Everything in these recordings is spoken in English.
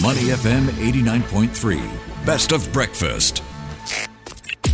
Money FM 89.3. Best of breakfast.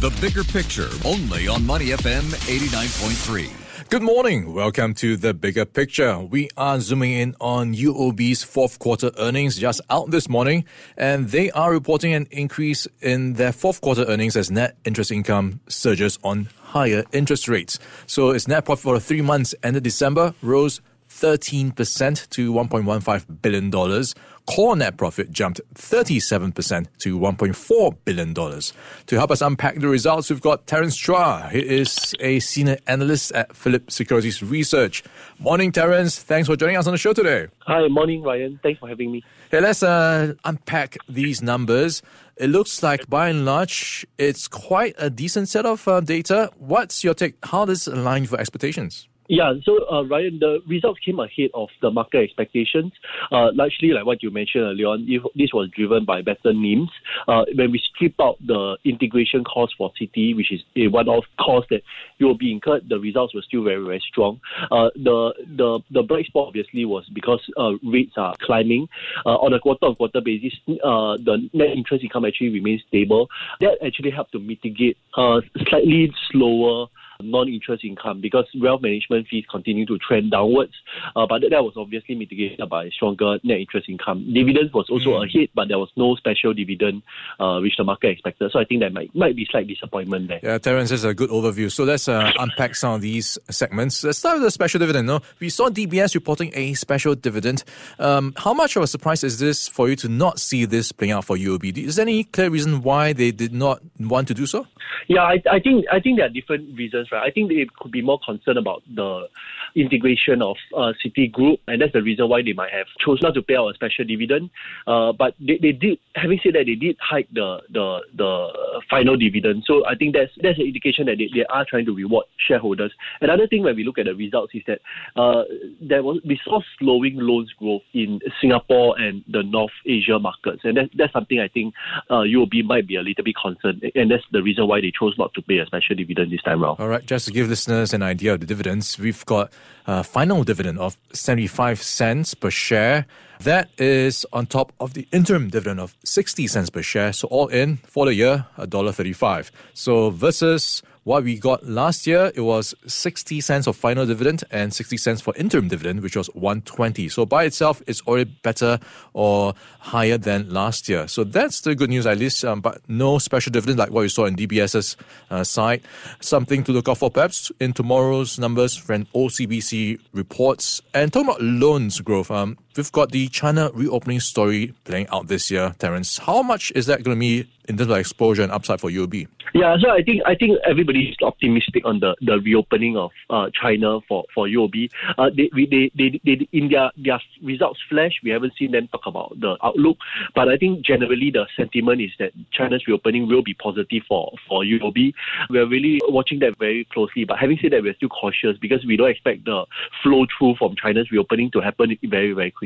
The bigger picture only on Money FM 89.3. Good morning. Welcome to the bigger picture. We are zooming in on UOB's fourth quarter earnings just out this morning, and they are reporting an increase in their fourth quarter earnings as net interest income surges on higher interest rates. So its net profit for the three months ended December rose 13% to $1.15 billion. Core net profit jumped 37% to $1.4 billion. To help us unpack the results, we've got Terence Chua. He is a senior analyst at Phillip Securities Research. Morning, Terence. Thanks for joining us on the show today. Hi, morning, Ryan. Thanks for having me. Hey, let's uh, unpack these numbers. It looks like, by and large, it's quite a decent set of uh, data. What's your take? How does it align with expectations? Yeah, so uh, Ryan, the results came ahead of the market expectations. Uh, largely, like what you mentioned earlier on, if this was driven by better NIMs. Uh, when we strip out the integration cost for Citi, which is a one-off cost that UOB incurred, the results were still very, very strong. Uh, the the the bright spot obviously was because uh, rates are climbing uh, on a quarter-on-quarter basis. the net interest income actually remains stable. That actually helped to mitigate a slightly slower non-interest income because wealth management fees continue to trend downwards. Uh, but that was obviously mitigated by stronger net interest income. Dividends was also mm. hit, but there was no special dividend uh, which the market expected. So I think that might might be slight disappointment there. Yeah, Terence is a good overview. So let's uh, unpack some of these segments. Let's start with the special dividend. No, we saw DBS reporting a special dividend. Um, how much of a surprise is this for you to not see this playing out for UOB? Is there any clear reason why they did not want to do so? Yeah, I, I think I think there are different reasons, right? I think they could be more concerned about the integration of uh, Citi Group, and that's the reason why they might have chosen not to pay out a special dividend. Uh, but they, they did, having said that, they did hike the the the final dividend. So I think that's that's an indication that they, they are trying to reward shareholders. Another thing when we look at the results is that uh, there was we saw slowing loans growth in Singapore and the North Asia markets, and that's that's something I think uh, UOB might be a little bit concerned, and that's the reason why they chose not to pay a special dividend this time around. All right, just to give listeners an idea of the dividends, we've got a final dividend of 75 cents per share. That is on top of the interim dividend of 60 cents per share. So all in for the year, $1.35. So versus what we got last year, it was 60 cents of final dividend and 60 cents for interim dividend, which was 120. So by itself, it's already better or higher than last year. So that's the good news, at least. Um, but no special dividend like what we saw in DBS's uh, side. Something to look out for perhaps in tomorrow's numbers when OCBC reports. And talking about loans growth, um, we've got the China reopening story playing out this year, Terence. How much is that going to be in terms of exposure and upside for UOB? Yeah, so I think I think everybody is optimistic on the, the reopening of uh, China for for UOB. Uh, they, they, they, they, in their their results flash, we haven't seen them talk about the outlook, but I think generally the sentiment is that China's reopening will be positive for for UOB. We're really watching that very closely. But having said that, we're still cautious because we don't expect the flow through from China's reopening to happen very very quickly.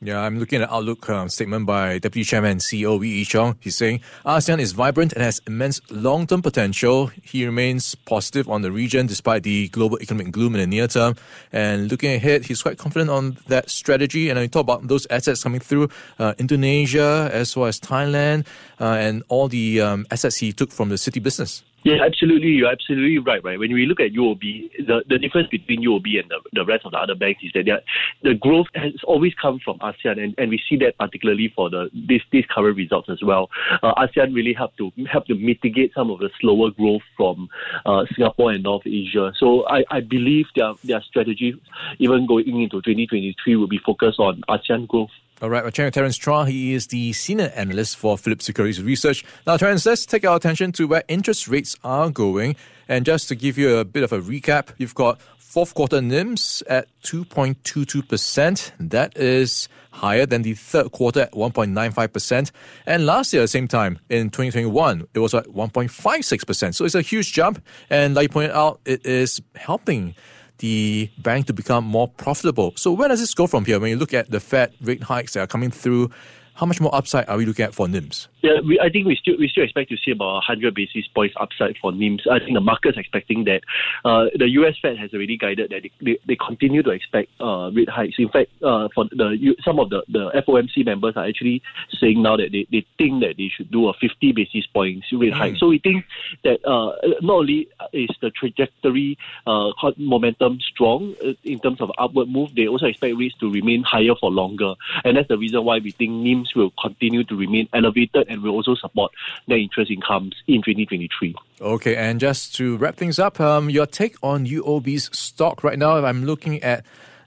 Yeah, I'm looking at outlook um, statement by Deputy Chairman and CEO Wee Ee Cheong. He's saying ASEAN is vibrant and has immense long-term potential. He remains positive on the region despite the global economic gloom in the near term. And looking ahead, he's quite confident on that strategy. And I talk about those assets coming through uh, Indonesia as well as Thailand uh, and all the um, assets he took from the Citi business. Yeah, absolutely. You're absolutely right, right? When we look at UOB, the, the difference between UOB and the, the rest of the other banks is that the growth has always come from ASEAN, and, and we see that particularly for the this these current results as well. Uh, ASEAN really helped to help to mitigate some of the slower growth from uh, Singapore and North Asia. So I, I believe their their strategy, even going into 2023, will be focused on ASEAN growth. All right, we're chatting with Terence Chua. He is the senior analyst for Phillip Securities Research. Now, Terence, let's take our attention to where interest rates are going. And just to give you a bit of a recap, you've got fourth quarter NIMS at 2.22%. That is higher than the third quarter at 1.95%. And last year, at the same time, in 2021, it was at 1.56%. So it's a huge jump. And like you pointed out, it is helping the bank to become more profitable. So where does this go from here? When you look at the Fed rate hikes that are coming through, how much more upside are we looking at for NIMS? Yeah, we, I think we still we still expect to see about 100 basis points upside for NIMS. I think the market's expecting that. Uh, the US Fed has already guided that they, they, they continue to expect uh, rate hikes. In fact, uh, for the some of the, the FOMC members are actually saying now that they, they think that they should do a 50 basis points rate hike. Mm. So we think that uh, not only is the trajectory uh, momentum strong uh, in terms of upward move, they also expect rates to remain higher for longer, and that's the reason why we think NIMS will continue to remain elevated and will also support net interest incomes in 2023. Okay, and just to wrap things up, um, your take on UOB's stock right now, I'm looking at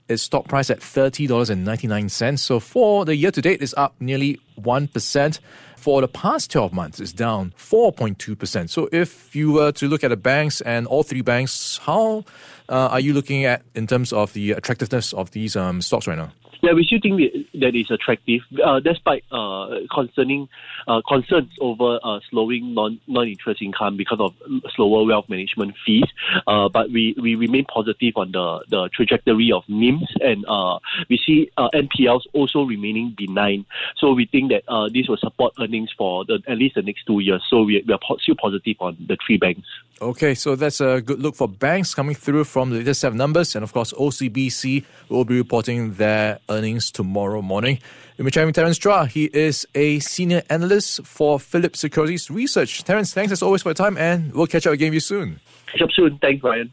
its stock price at $30.99. So for the year to date, it's up nearly 1%. For the past 12 months, is down 4.2%. So if you were to look at the banks and all three banks, how uh, are you looking at in terms of the attractiveness of these um, stocks right now? Yeah, we still think that is attractive, uh, despite uh, concerning uh, concerns over uh, slowing non non interest income because of slower wealth management fees. Uh, but we, we remain positive on the, the trajectory of NIMS, and uh, we see NPLs also remaining benign. So we think that uh, this will support earnings for the, at least the next two years. So we, we are still positive on the three banks. Okay, so that's a good look for banks coming through from the latest set of numbers, and of course OCBC will be reporting their earnings tomorrow morning. We're chatting with Terence Chua. He is a senior analyst for Phillip Securities Research. Terence, thanks as always for your time, and we'll catch up again with you soon. Catch up soon. Thanks, Brian.